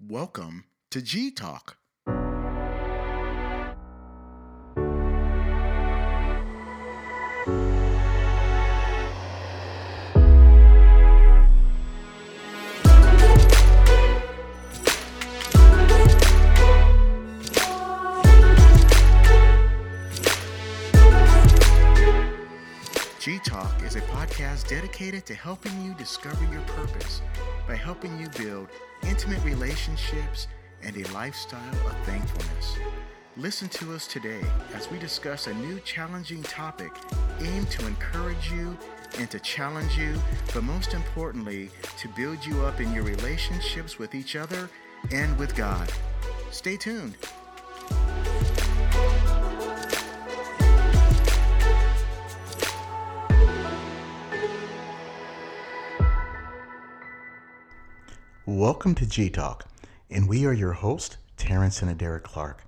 Welcome to G Talk. Dedicated to helping you discover your purpose by helping you build intimate relationships and a lifestyle of thankfulness. Listen to us today as we discuss a new challenging topic aimed to encourage you and to challenge you, but most importantly, to build you up in your relationships with each other and with God. Stay tuned. Welcome to G Talk, and we are your host, Terrence and Derek Clark.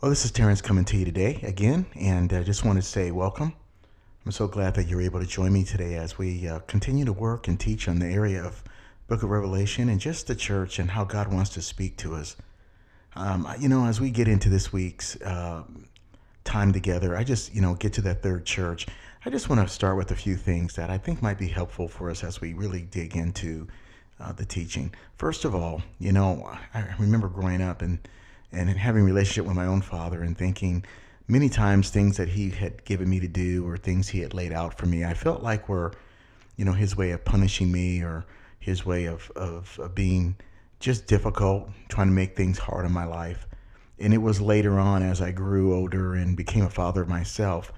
Well, this is Terrence coming to you today again, and I just want to say welcome. I'm so glad that you're able to join me today as we uh, continue to work and teach on the area of Book of Revelation and just the church and how God wants to speak to us. Um, you know, as we get into this week's uh, time together, I just, you know, get to that third church. I just want to start with a few things that I think might be helpful for us as we really dig into uh, the teaching. First of all, you know, I remember growing up and and having a relationship with my own father and thinking many times things that he had given me to do or things he had laid out for me, I felt like were, you know, his way of punishing me or his way of, of, of being just difficult, trying to make things hard in my life. And it was later on as I grew older and became a father myself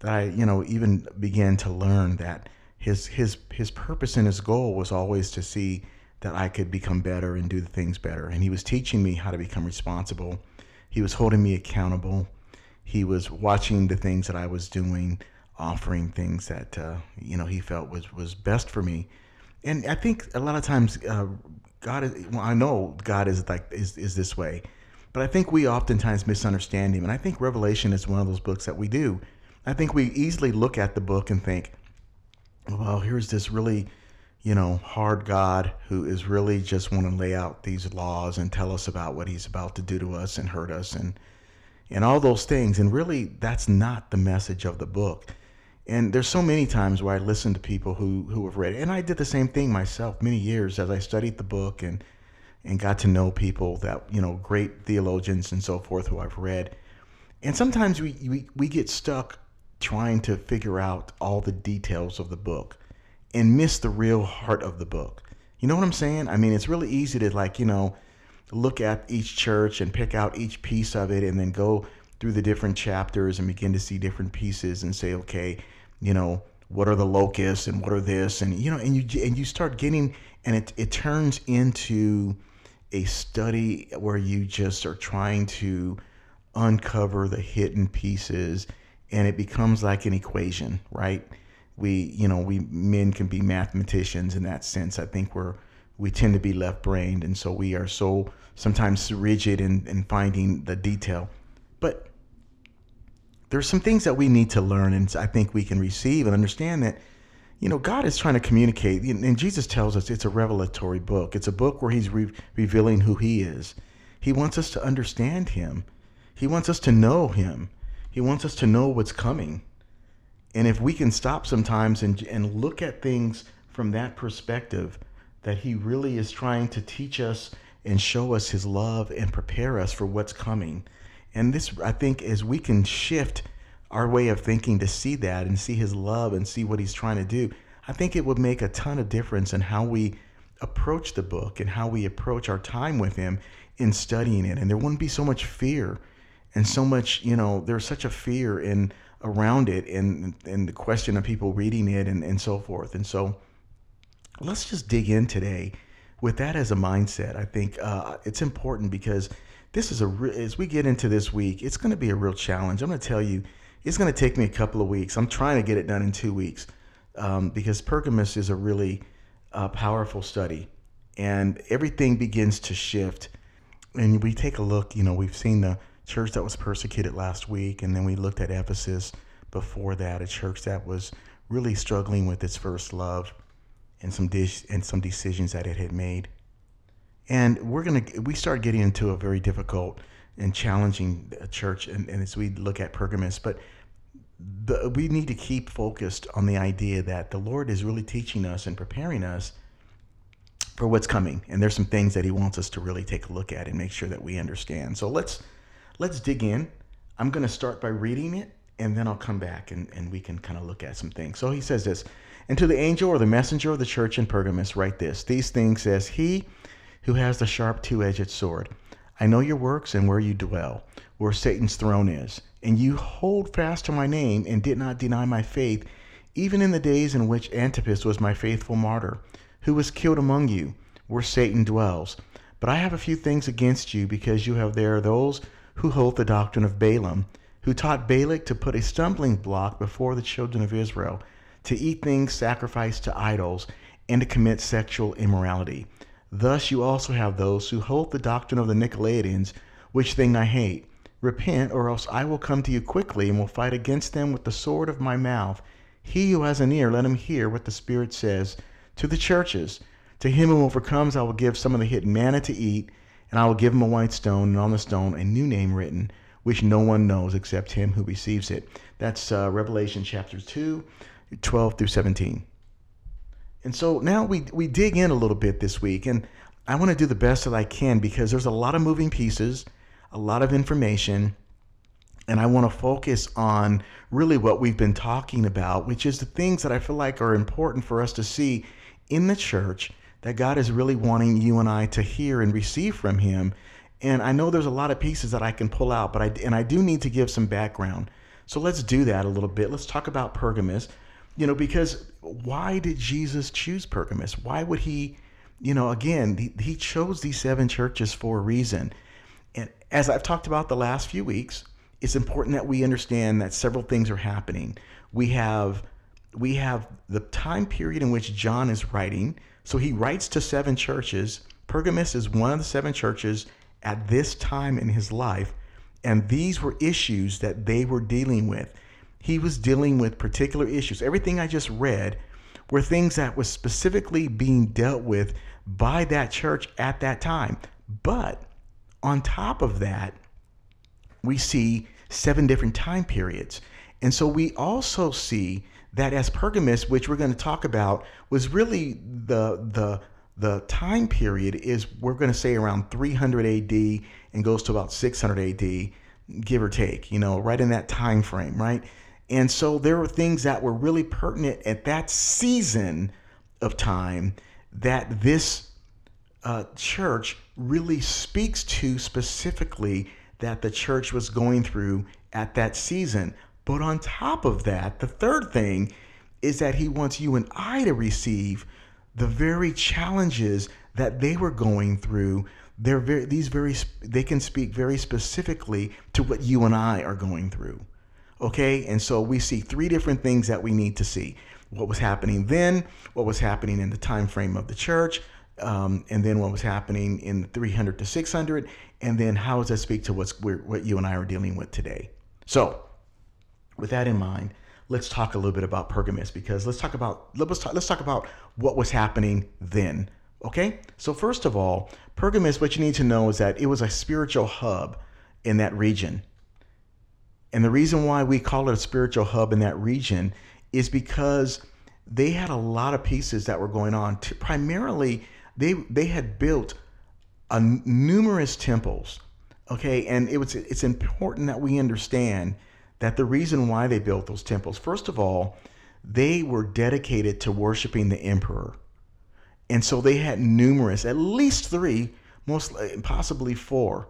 that I, you know, even began to learn that his his his purpose and his goal was always to see that I could become better and do the things better. And he was teaching me how to become responsible. He was holding me accountable. He was watching the things that I was doing, offering things that uh, you know he felt was was best for me. And I think a lot of times uh, God is. Well, I know God is like is is this way, but I think we oftentimes misunderstand Him. And I think Revelation is one of those books that we do. I think we easily look at the book and think, well, here's this really, you know, hard God who is really just want to lay out these laws and tell us about what he's about to do to us and hurt us and and all those things. And really that's not the message of the book. And there's so many times where I listen to people who who have read it. And I did the same thing myself many years as I studied the book and and got to know people that, you know, great theologians and so forth who I've read. And sometimes we, we, we get stuck trying to figure out all the details of the book and miss the real heart of the book. You know what I'm saying? I mean, it's really easy to like, you know, look at each church and pick out each piece of it and then go through the different chapters and begin to see different pieces and say, okay, you know, what are the locusts and what are this and you know, and you and you start getting and it it turns into a study where you just are trying to uncover the hidden pieces and it becomes like an equation, right? We, you know, we men can be mathematicians in that sense. I think we're we tend to be left brained, and so we are so sometimes rigid in, in finding the detail. But there's some things that we need to learn, and I think we can receive and understand that, you know, God is trying to communicate, and Jesus tells us it's a revelatory book. It's a book where He's re- revealing who He is. He wants us to understand Him. He wants us to know Him. He wants us to know what's coming. And if we can stop sometimes and, and look at things from that perspective, that He really is trying to teach us and show us His love and prepare us for what's coming. And this, I think, as we can shift our way of thinking to see that and see His love and see what He's trying to do, I think it would make a ton of difference in how we approach the book and how we approach our time with Him in studying it. And there wouldn't be so much fear and so much you know there's such a fear in around it and and the question of people reading it and, and so forth. And so let's just dig in today with that as a mindset. I think uh, it's important because this is a re- as we get into this week it's going to be a real challenge. I'm going to tell you it's going to take me a couple of weeks. I'm trying to get it done in two weeks um, because pergamos is a really uh, powerful study. And everything begins to shift. And we take a look you know we've seen the church that was persecuted last week, and then we looked at Ephesus before that, a church that was really struggling with its first love and some dish and some decisions that it had made. And we're to, we start getting into a very difficult and challenging uh, church and, and as we look at Pergamos. But the, we need to keep focused on the idea that the Lord is really teaching us and preparing us for what's coming. And there's some things that He wants us to really take a look at and make sure that we understand. So let's let's dig in. I'm going to start by reading it, and then I'll come back and, and we can kind of look at some things. So he says this, and to the angel or the messenger of the church in Pergamos, write this: These things says He who has the sharp two-edged sword. I know your works and where you dwell, where Satan's throne is and you hold fast to my name and did not deny my faith, even in the days in which Antipas was my faithful martyr, who was killed among you, where Satan dwells. But I have a few things against you, because you have there those who hold the doctrine of Balaam, who taught Balak to put a stumbling block before the children of Israel, to eat things sacrificed to idols, and to commit sexual immorality. Thus you also have those who hold the doctrine of the Nicolaitans, which thing I hate. Repent, or else I will come to you quickly and will fight against them with the sword of my mouth. He who has an ear, let him hear what the Spirit says to the churches. To him who overcomes, I will give some of the hidden manna to eat, and I will give him a white stone, and on the stone a new name written, which no one knows except him who receives it. That's uh, Revelation chapter 2, 12 through 17. And so now we, we dig in a little bit this week, and I want to do the best that I can because there's a lot of moving pieces a lot of information. And I want to focus on really what we've been talking about, which is the things that I feel like are important for us to see in the church that God is really wanting you and I to hear and receive from Him. And I know there's a lot of pieces that I can pull out, but I and I do need to give some background. So let's do that a little bit. Let's talk about Pergamos. You know, because why did Jesus choose Pergamos? Why would he, you know, again, he, he chose these seven churches for a reason. And as I've talked about the last few weeks, it's important that we understand that several things are happening. We have we have the time period in which John is writing. So he writes to seven churches. Pergamos is one of the seven churches at this time in his life, and these were issues that they were dealing with. He was dealing with particular issues. Everything I just read were things that was specifically being dealt with by that church at that time. But on top of that, we see seven different time periods. And so we also see that as Pergamos, which we're going to talk about, was really the the the time period is we're going to say around 300 AD and goes to about 600 AD, give or take, you know, right in that time frame, right? And so there were things that were really pertinent at that season of time that this uh, church really speaks to specifically that the church was going through at that season. But on top of that, the third thing is that he wants you and I to receive the very challenges that they were going through. They're very, these very, they can speak very specifically to what you and I are going through. Okay. And so we see three different things that we need to see what was happening then, what was happening in the time frame of the church, um, and then what was happening in 300 to 600, and then how does that speak to what's what you and I are dealing with today? So, with that in mind, let's talk a little bit about Pergamos because let's talk about let's talk, let's talk about what was happening then. Okay, so first of all, Pergamos, what you need to know is that it was a spiritual hub in that region. And the reason why we call it a spiritual hub in that region is because they had a lot of pieces that were going on, primarily they they had built a, numerous temples. Okay, and it was it's important that we understand that the reason why they built those temples, first of all, they were dedicated to worshiping the emperor. And so they had numerous, at least three, most possibly four,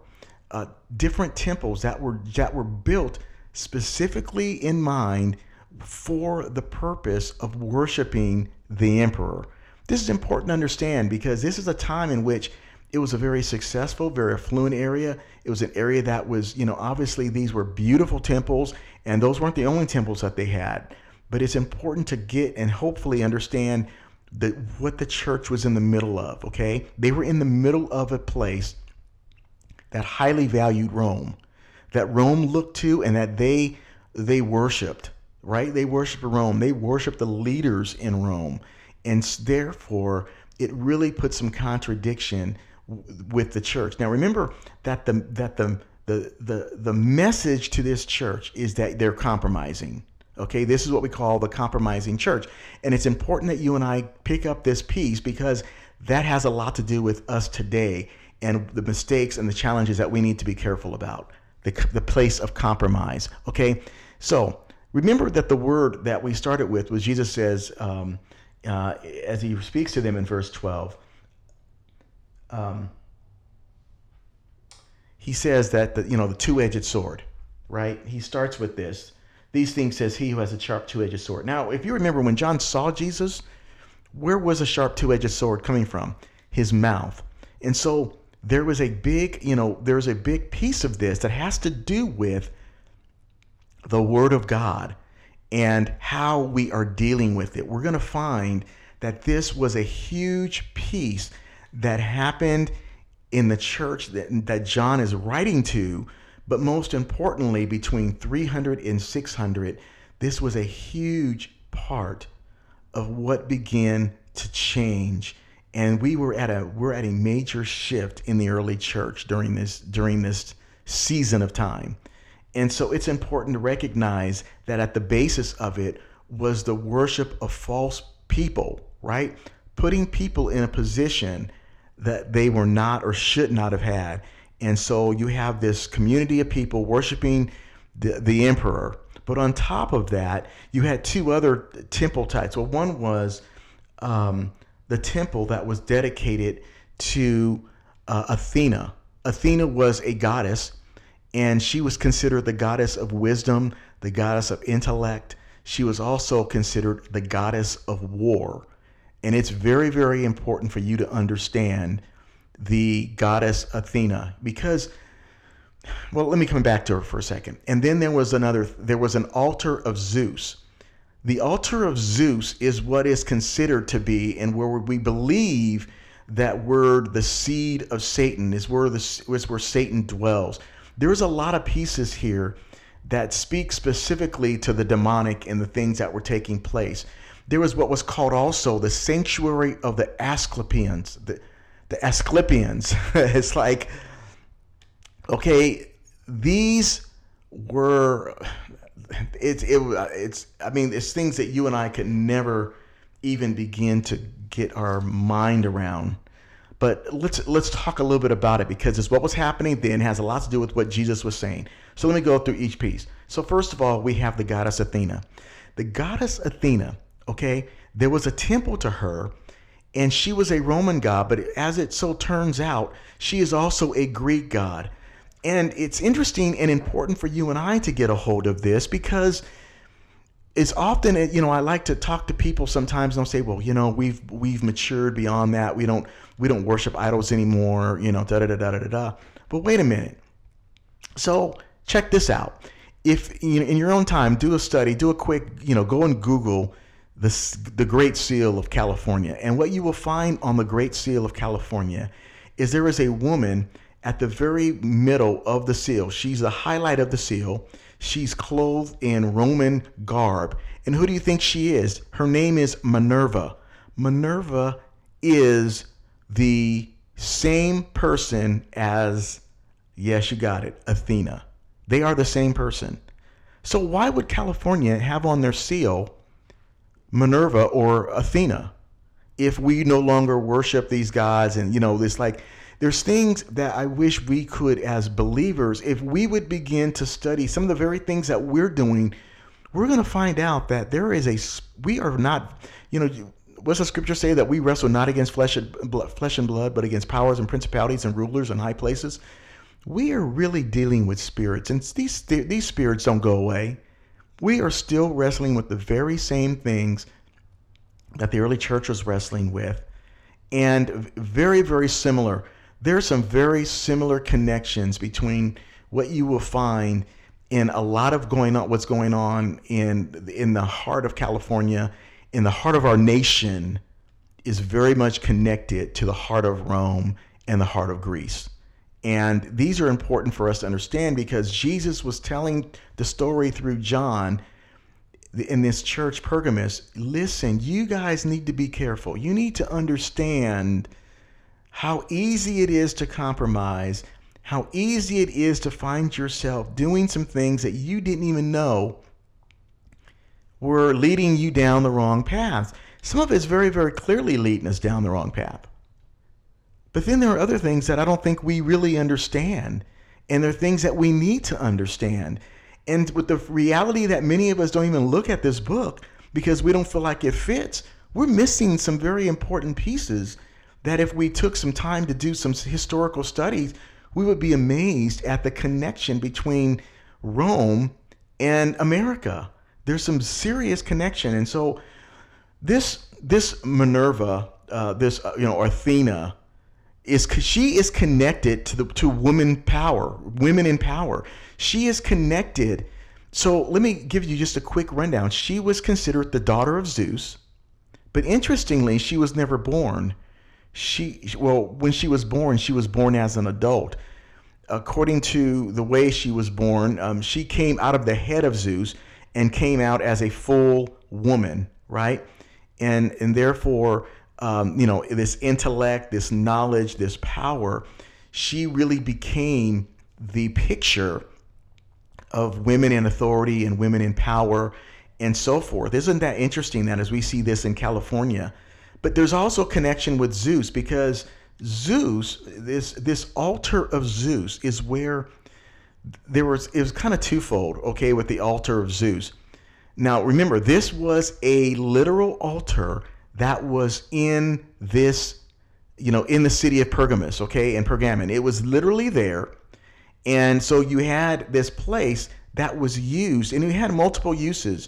uh, different temples that were that were built specifically in mind for the purpose of worshiping the emperor. This is important to understand because this is a time in which it was a very successful, very affluent area. It was an area that was, you know, obviously these were beautiful temples, and those weren't the only temples that they had. But it's important to get and hopefully understand that what the church was in the middle of. Okay, they were in the middle of a place that highly valued Rome, that Rome looked to, and that they they worshipped. Right? They worshipped Rome. They worshipped the leaders in Rome. And therefore, it really puts some contradiction with the church. Now remember that the that the the the the message to this church is that they're compromising. Okay, this is what we call the compromising church. And it's important that you and I pick up this piece because that has a lot to do with us today and the mistakes and the challenges that we need to be careful about. The, the place of compromise. Okay, so remember that the word that we started with was Jesus says, um, uh, as he speaks to them in verse 12, um, he says that the, you know the two-edged sword, right? He starts with this. These things says he who has a sharp two-edged sword. Now, if you remember when John saw Jesus, where was a sharp two-edged sword coming from? His mouth. And so there was a big, you know, there's a big piece of this that has to do with the word of God and how we are dealing with it. We're going to find that this was a huge piece that happened in the church that, that John is writing to, but most importantly, between 300 and 600, this was a huge part of what began to change. And we were at a we're at a major shift in the early church during this during this season of time. And so it's important to recognize that at the basis of it was the worship of false people, right? Putting people in a position that they were not or should not have had. And so you have this community of people worshiping the, the emperor. But on top of that, you had two other temple types. Well, one was um, the temple that was dedicated to uh, Athena. Athena was a goddess, and she was considered the goddess of wisdom, the goddess of intellect. She was also considered the goddess of war. And it's very, very important for you to understand the goddess Athena because, well, let me come back to her for a second. And then there was another, there was an altar of Zeus. The altar of Zeus is what is considered to be, and where we believe that word, the seed of Satan, is where the is where Satan dwells. There's a lot of pieces here that speak specifically to the demonic and the things that were taking place there was what was called also the sanctuary of the Asclepians. The, the Asclepians. it's like, okay, these were, it's, it, it's, I mean, it's things that you and I could never even begin to get our mind around. But let's let's talk a little bit about it because it's what was happening then has a lot to do with what Jesus was saying. So let me go through each piece. So first of all, we have the goddess Athena. The goddess Athena okay? There was a temple to her, and she was a Roman god, but as it so turns out, she is also a Greek god. And it's interesting and important for you and I to get a hold of this because it's often you know I like to talk to people sometimes and they'll say, well, you know, we've we've matured beyond that. We don't we don't worship idols anymore, you know, da da da da da da. But wait a minute. So check this out. If you know, in your own time, do a study, do a quick, you know, go and Google the, the Great Seal of California. And what you will find on the Great Seal of California is there is a woman at the very middle of the seal. She's the highlight of the seal. She's clothed in Roman garb. And who do you think she is? Her name is Minerva. Minerva is the same person as, yes, you got it, Athena. They are the same person. So why would California have on their seal Minerva or Athena. If we no longer worship these gods and you know this like there's things that I wish we could as believers if we would begin to study some of the very things that we're doing we're going to find out that there is a we are not you know what's the scripture say that we wrestle not against flesh and blood, flesh and blood but against powers and principalities and rulers and high places? We are really dealing with spirits and these these spirits don't go away we are still wrestling with the very same things that the early church was wrestling with, and very, very similar. There are some very similar connections between what you will find in a lot of going on, what's going on in in the heart of California, in the heart of our nation, is very much connected to the heart of Rome and the heart of Greece. And these are important for us to understand because Jesus was telling the story through John in this church, Pergamos. Listen, you guys need to be careful. You need to understand how easy it is to compromise, how easy it is to find yourself doing some things that you didn't even know were leading you down the wrong path. Some of it's very, very clearly leading us down the wrong path. But then there are other things that I don't think we really understand. And there are things that we need to understand. And with the reality that many of us don't even look at this book because we don't feel like it fits, we're missing some very important pieces that if we took some time to do some historical studies, we would be amazed at the connection between Rome and America. There's some serious connection. And so this this Minerva, uh, this uh, you know Athena, is she is connected to the to women power, women in power. She is connected. So let me give you just a quick rundown. She was considered the daughter of Zeus, but interestingly, she was never born. She well, when she was born, she was born as an adult. According to the way she was born, um, she came out of the head of Zeus and came out as a full woman, right? And and therefore, um, you know, this intellect, this knowledge, this power, she really became the picture of women in authority and women in power and so forth. Isn't that interesting that as we see this in California? But there's also connection with Zeus because Zeus, this this altar of Zeus is where there was it was kind of twofold, okay, with the altar of Zeus. Now remember, this was a literal altar that was in this, you know, in the city of Pergamos, okay, in Pergamon. It was literally there. And so you had this place that was used, and it had multiple uses.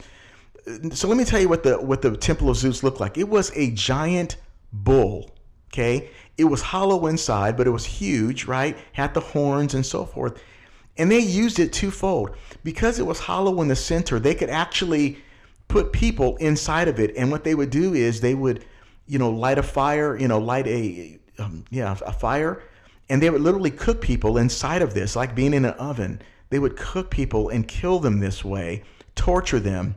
So let me tell you what the what the temple of Zeus looked like. It was a giant bull. Okay, it was hollow inside, but it was huge, right? Had the horns and so forth. And they used it twofold. Because it was hollow in the center, they could actually put people inside of it. And what they would do is they would, you know, light a fire, you know, light a, um, yeah, a fire, and they would literally cook people inside of this, like being in an oven. They would cook people and kill them this way, torture them.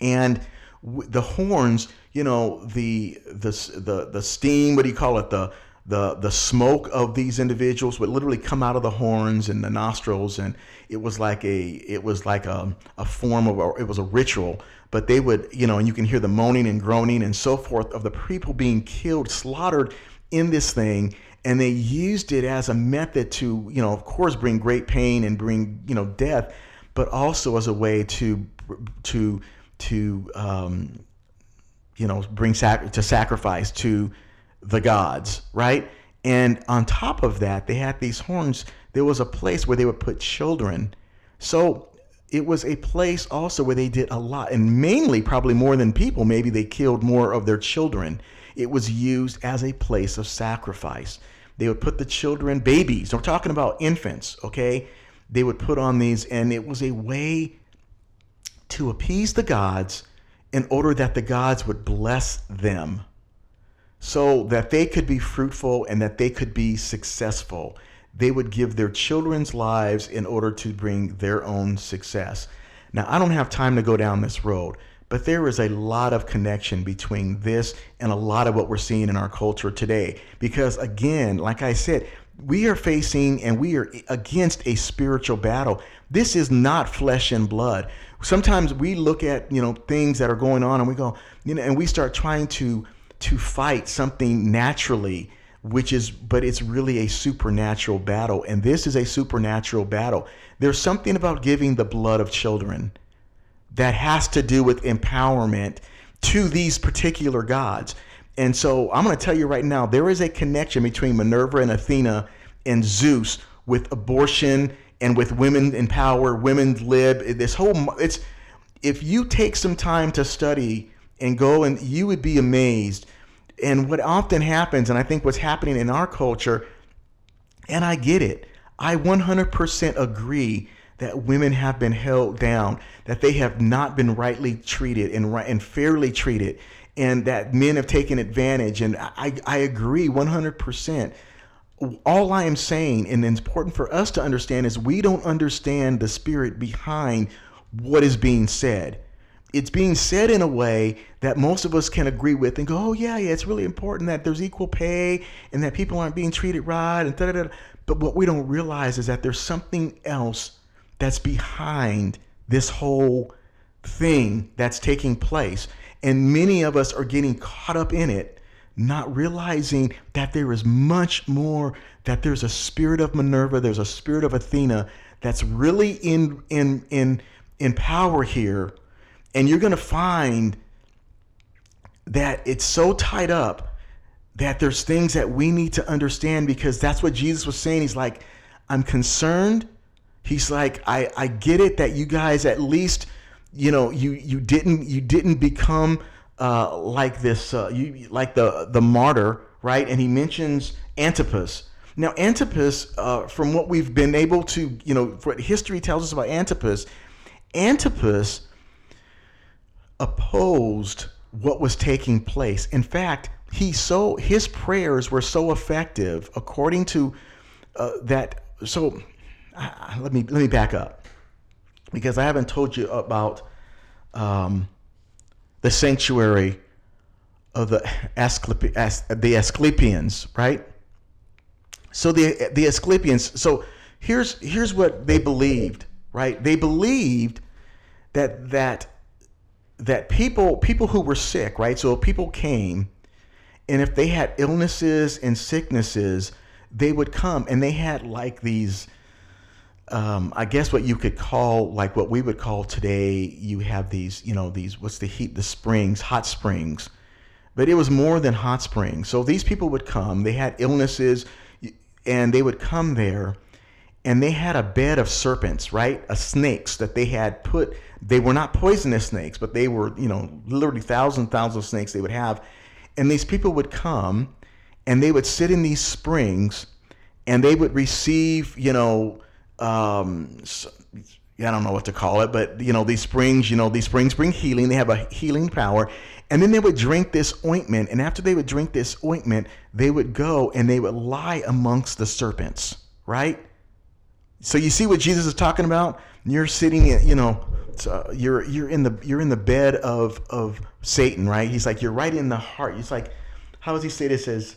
And the horns, you know, the, the, the, the steam, what do you call it? The, the the smoke of these individuals would literally come out of the horns and the nostrils and it was like a it was like a, a form of a, it was a ritual but they would you know and you can hear the moaning and groaning and so forth of the people being killed slaughtered in this thing and they used it as a method to you know of course bring great pain and bring you know death but also as a way to to to um, you know bring sac- to sacrifice to the gods, right? And on top of that, they had these horns. There was a place where they would put children. So it was a place also where they did a lot, and mainly, probably more than people, maybe they killed more of their children. It was used as a place of sacrifice. They would put the children, babies, we're talking about infants, okay? They would put on these, and it was a way to appease the gods in order that the gods would bless them so that they could be fruitful and that they could be successful. They would give their children's lives in order to bring their own success. Now, I don't have time to go down this road, but there is a lot of connection between this and a lot of what we're seeing in our culture today. Because, again, like I said, we are facing and we are against a spiritual battle. This is not flesh and blood. Sometimes we look at, you know, things that are going on and we go, you know, and we start trying to to fight something naturally which is but it's really a supernatural battle and this is a supernatural battle there's something about giving the blood of children that has to do with empowerment to these particular gods and so i'm going to tell you right now there is a connection between minerva and athena and zeus with abortion and with women in power women's lib this whole it's if you take some time to study and go and you would be amazed. And what often happens, and I think what's happening in our culture, and I get it, I 100% agree that women have been held down, that they have not been rightly treated and, and fairly treated, and that men have taken advantage. And I, I agree 100%. All I am saying, and it's important for us to understand, is we don't understand the spirit behind what is being said it's being said in a way that most of us can agree with and go, oh yeah, yeah, it's really important that there's equal pay and that people aren't being treated right and da da da. But what we don't realize is that there's something else that's behind this whole thing that's taking place. And many of us are getting caught up in it, not realizing that there is much more, that there's a spirit of Minerva, there's a spirit of Athena that's really in in in in power here and you're going to find that it's so tied up that there's things that we need to understand because that's what Jesus was saying. He's like, I'm concerned. He's like, I, I get it that you guys at least, you know, you you didn't you didn't become uh, like this, uh, you like the the martyr, right? And he mentions Antipas. Now, Antipas, uh, from what we've been able to, you know, what history tells us about Antipas, Antipas opposed what was taking place. In fact, he so his prayers were so effective, according to uh, that. So uh, let me let me back up because I haven't told you about um, the sanctuary of the Asclepi- As- the Asclepians, right? So the the Asclepians. So here's here's what they believed, right? They believed that that that people people who were sick, right? So people came, and if they had illnesses and sicknesses, they would come, and they had like these. Um, I guess what you could call like what we would call today. You have these, you know, these what's the heat, the springs, hot springs, but it was more than hot springs. So these people would come. They had illnesses, and they would come there, and they had a bed of serpents, right? A snakes that they had put they were not poisonous snakes, but they were, you know, literally thousands, thousands of snakes they would have. And these people would come and they would sit in these springs and they would receive, you know, um, I don't know what to call it, but you know, these springs, you know, these springs bring healing. They have a healing power. And then they would drink this ointment. And after they would drink this ointment, they would go and they would lie amongst the serpents, right? So you see what Jesus is talking about? You're sitting, you know, uh, you're you're in the you're in the bed of of Satan, right? He's like you're right in the heart. He's like, how does he say this? As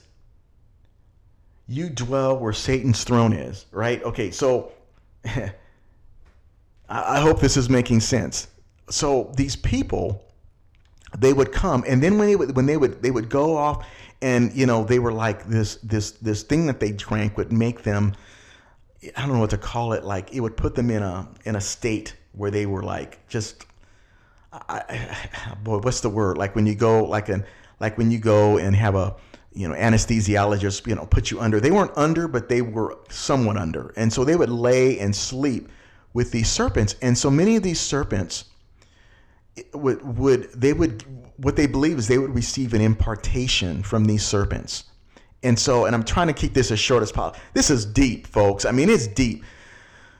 you dwell where Satan's throne is, right? Okay, so I hope this is making sense. So these people, they would come, and then when they would when they would they would go off, and you know they were like this this this thing that they drank would make them. I don't know what to call it. Like it would put them in a in a state where they were like just I, boy what's the word? Like when you go like an like when you go and have a you know anesthesiologist you know put you under. They weren't under but they were somewhat under. And so they would lay and sleep with these serpents. And so many of these serpents would would they would what they believe is they would receive an impartation from these serpents and so and i'm trying to keep this as short as possible this is deep folks i mean it's deep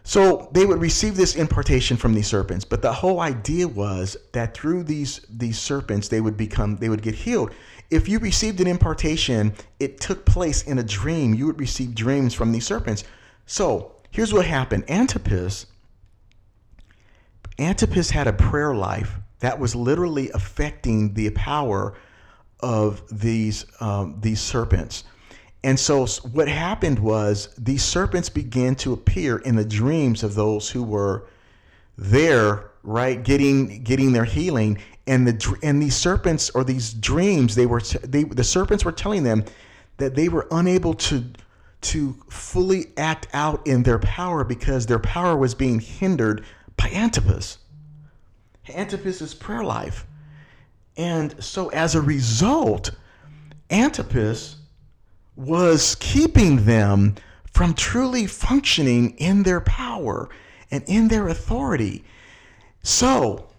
so they would receive this impartation from these serpents, but the whole idea was that through these these serpents they would become they would get healed. If you received an impartation, it took place in a dream. You would receive dreams from these serpents. So here's what happened: Antipas Antipas had a prayer life that was literally affecting the power of these um, these serpents. And so what happened was these serpents began to appear in the dreams of those who were there, right, getting getting their healing. And the and these serpents or these dreams, they were they the serpents were telling them that they were unable to to fully act out in their power because their power was being hindered by Antipas. Antipas's prayer life. And so as a result, Antipas was keeping them from truly functioning in their power and in their authority. So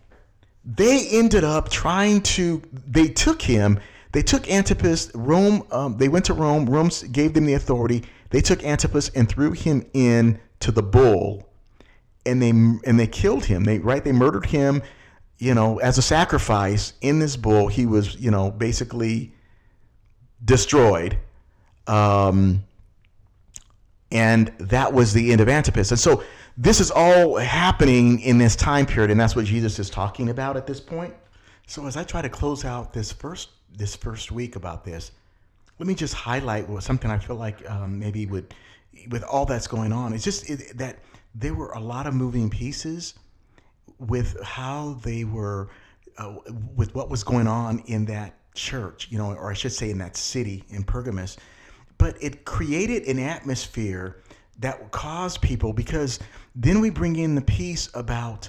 they ended up trying to, they took him, they took Antipas, Rome, um, they went to Rome, Rome gave them the authority. They took Antipas and threw him in to the bull and they and they killed him. They right they murdered him, you know, as a sacrifice in this bull. He was, you know, basically destroyed um, And that was the end of Antipas. And so this is all happening in this time period, and that's what Jesus is talking about at this point. So as I try to close out this first this first week about this, let me just highlight something I feel like um, maybe would, with all that's going on, it's just it, that there were a lot of moving pieces with how they were, uh, with what was going on in that church, you know, or I should say in that city in Pergamos. But it created an atmosphere that caused people because then we bring in the piece about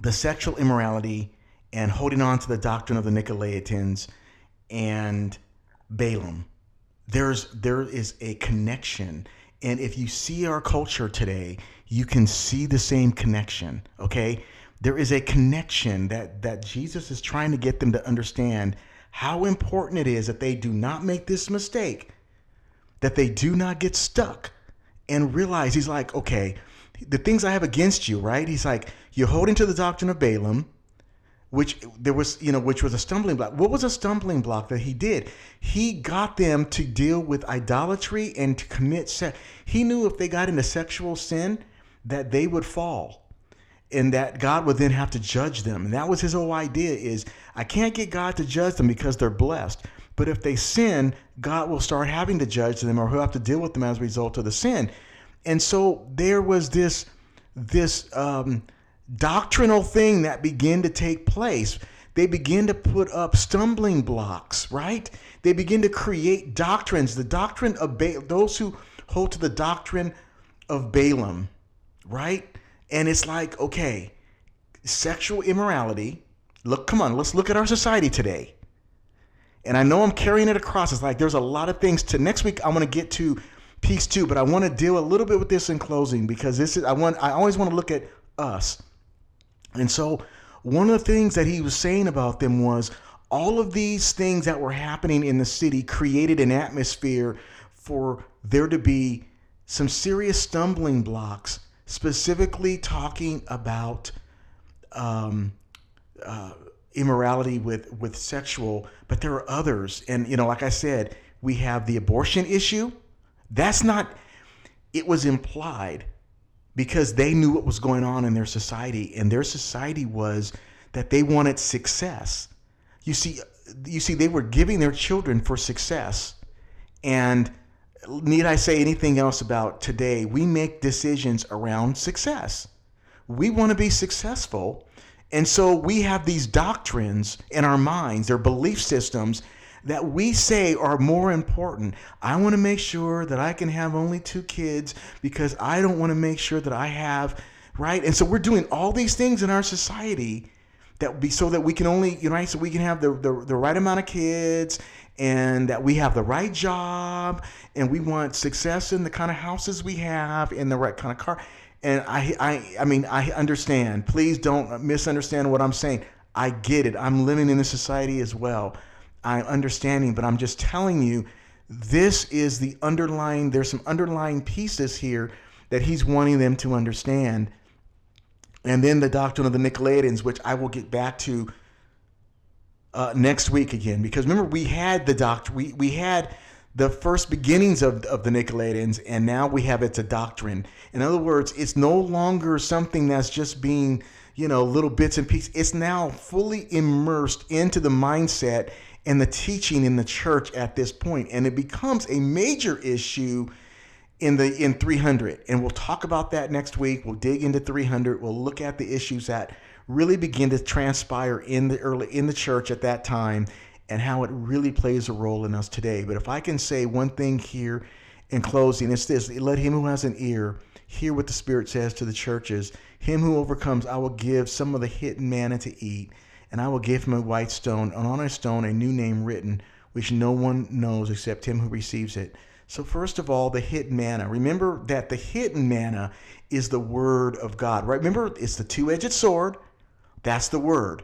the sexual immorality and holding on to the doctrine of the Nicolaitans and Balaam. There's there is a connection. And if you see our culture today, you can see the same connection. Okay? There is a connection that that Jesus is trying to get them to understand how important it is that they do not make this mistake, that they do not get stuck and realize he's like, okay, the things I have against you, right? He's like, you're holding to the doctrine of Balaam which there was you know which was a stumbling block. What was a stumbling block that he did? He got them to deal with idolatry and to commit sex he knew if they got into sexual sin that they would fall and that god would then have to judge them. And that was his whole idea is i can't get god to judge them because they're blessed but if they sin god will start having to judge them or he'll have to deal with them as a result of the sin and so there was this this um, doctrinal thing that began to take place. They begin to put up stumbling blocks, right? They begin to create doctrines. The doctrine of ba- those who hold to the doctrine of Balaam, right? And it's like, okay, sexual immorality. Look, come on, let's look at our society today. And I know I'm carrying it across. It's like there's a lot of things to next week. I want to get to piece two, but I want to deal a little bit with this in closing because this is I want I always want to look at us and so, one of the things that he was saying about them was all of these things that were happening in the city created an atmosphere for there to be some serious stumbling blocks, specifically talking about um, uh, immorality with, with sexual, but there are others. And, you know, like I said, we have the abortion issue. That's not, it was implied because they knew what was going on in their society and their society was that they wanted success you see you see they were giving their children for success and need i say anything else about today we make decisions around success we want to be successful and so we have these doctrines in our minds their belief systems that we say are more important. I want to make sure that I can have only two kids because I don't want to make sure that I have, right? And so we're doing all these things in our society that be so that we can only, you know, so we can have the, the, the right amount of kids and that we have the right job and we want success in the kind of houses we have and the right kind of car. And I, I, I mean, I understand. Please don't misunderstand what I'm saying. I get it. I'm living in this society as well. I'm understanding, but I'm just telling you, this is the underlying, there's some underlying pieces here that he's wanting them to understand. And then the doctrine of the Nicolaitans, which I will get back to uh, next week again, because remember we had the doctrine, we, we had the first beginnings of, of the Nicolaitans, and now we have it's a doctrine. In other words, it's no longer something that's just being, you know, little bits and pieces. It's now fully immersed into the mindset and the teaching in the church at this point and it becomes a major issue in the in 300 and we'll talk about that next week we'll dig into 300 we'll look at the issues that really begin to transpire in the early in the church at that time and how it really plays a role in us today but if i can say one thing here in closing it's this let him who has an ear hear what the spirit says to the churches him who overcomes i will give some of the hidden manna to eat and I will give him a white stone, and on a stone a new name written, which no one knows except him who receives it. So, first of all, the hidden manna. Remember that the hidden manna is the word of God, right? Remember, it's the two edged sword. That's the word.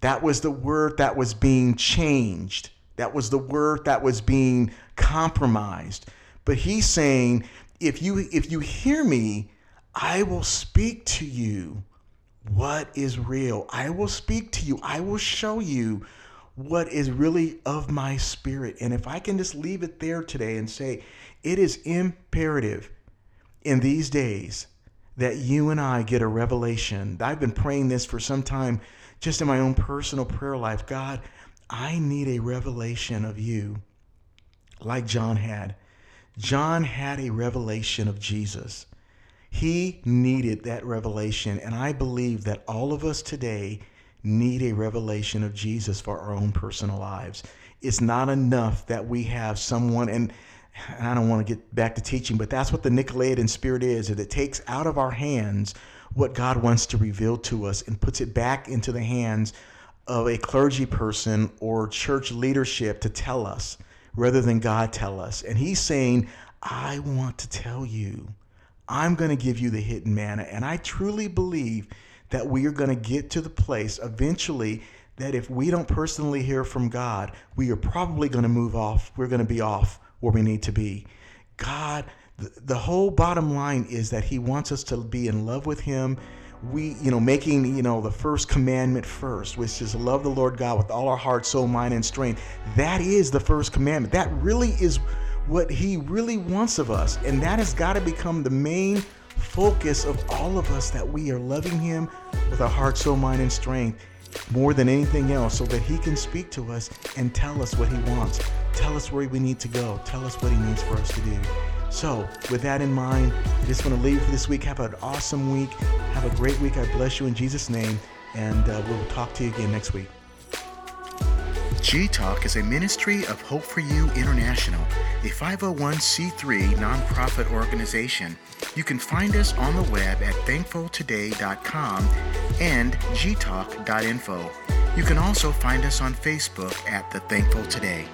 That was the word that was being changed. That was the word that was being compromised. But he's saying, if you if you hear me, I will speak to you what is real. I will speak to you. I will show you what is really of my spirit. And if I can just leave it there today and say, It is imperative in these days that you and I get a revelation. I've been praying this for some time just in my own personal prayer life. God, I need a revelation of you like John had. John had a revelation of Jesus. He needed that revelation. And I believe that all of us today need a revelation of Jesus for our own personal lives. It's not enough that we have someone, and I don't want to get back to teaching, but that's what the Nicolaitan spirit is, that it takes out of our hands what God wants to reveal to us and puts it back into the hands of a clergy person or church leadership to tell us rather than God tell us. And he's saying, I want to tell you. I'm going to give you the hidden manna. And I truly believe that we are going to get to the place eventually that if we don't personally hear from God, we are probably going to move off. We're going to be off where we need to be. God, the, the whole bottom line is that He wants us to be in love with Him. We, you know, making, you know, the first commandment first, which is love the Lord God with all our heart, soul, mind, and strength. That is the first commandment. That really is what He really wants of us. And that has got to become the main focus of all of us that we are loving Him with our heart, soul, mind, and strength more than anything else so that He can speak to us and tell us what He wants, tell us where we need to go, tell us what He needs for us to do. So, with that in mind, I just want to leave for this week. Have an awesome week. Have a great week. I bless you in Jesus' name. And uh, we'll talk to you again next week. G Talk is a ministry of Hope for You International, a 501c3 nonprofit organization. You can find us on the web at thankfultoday.com and gtalk.info. You can also find us on Facebook at The Thankful Today.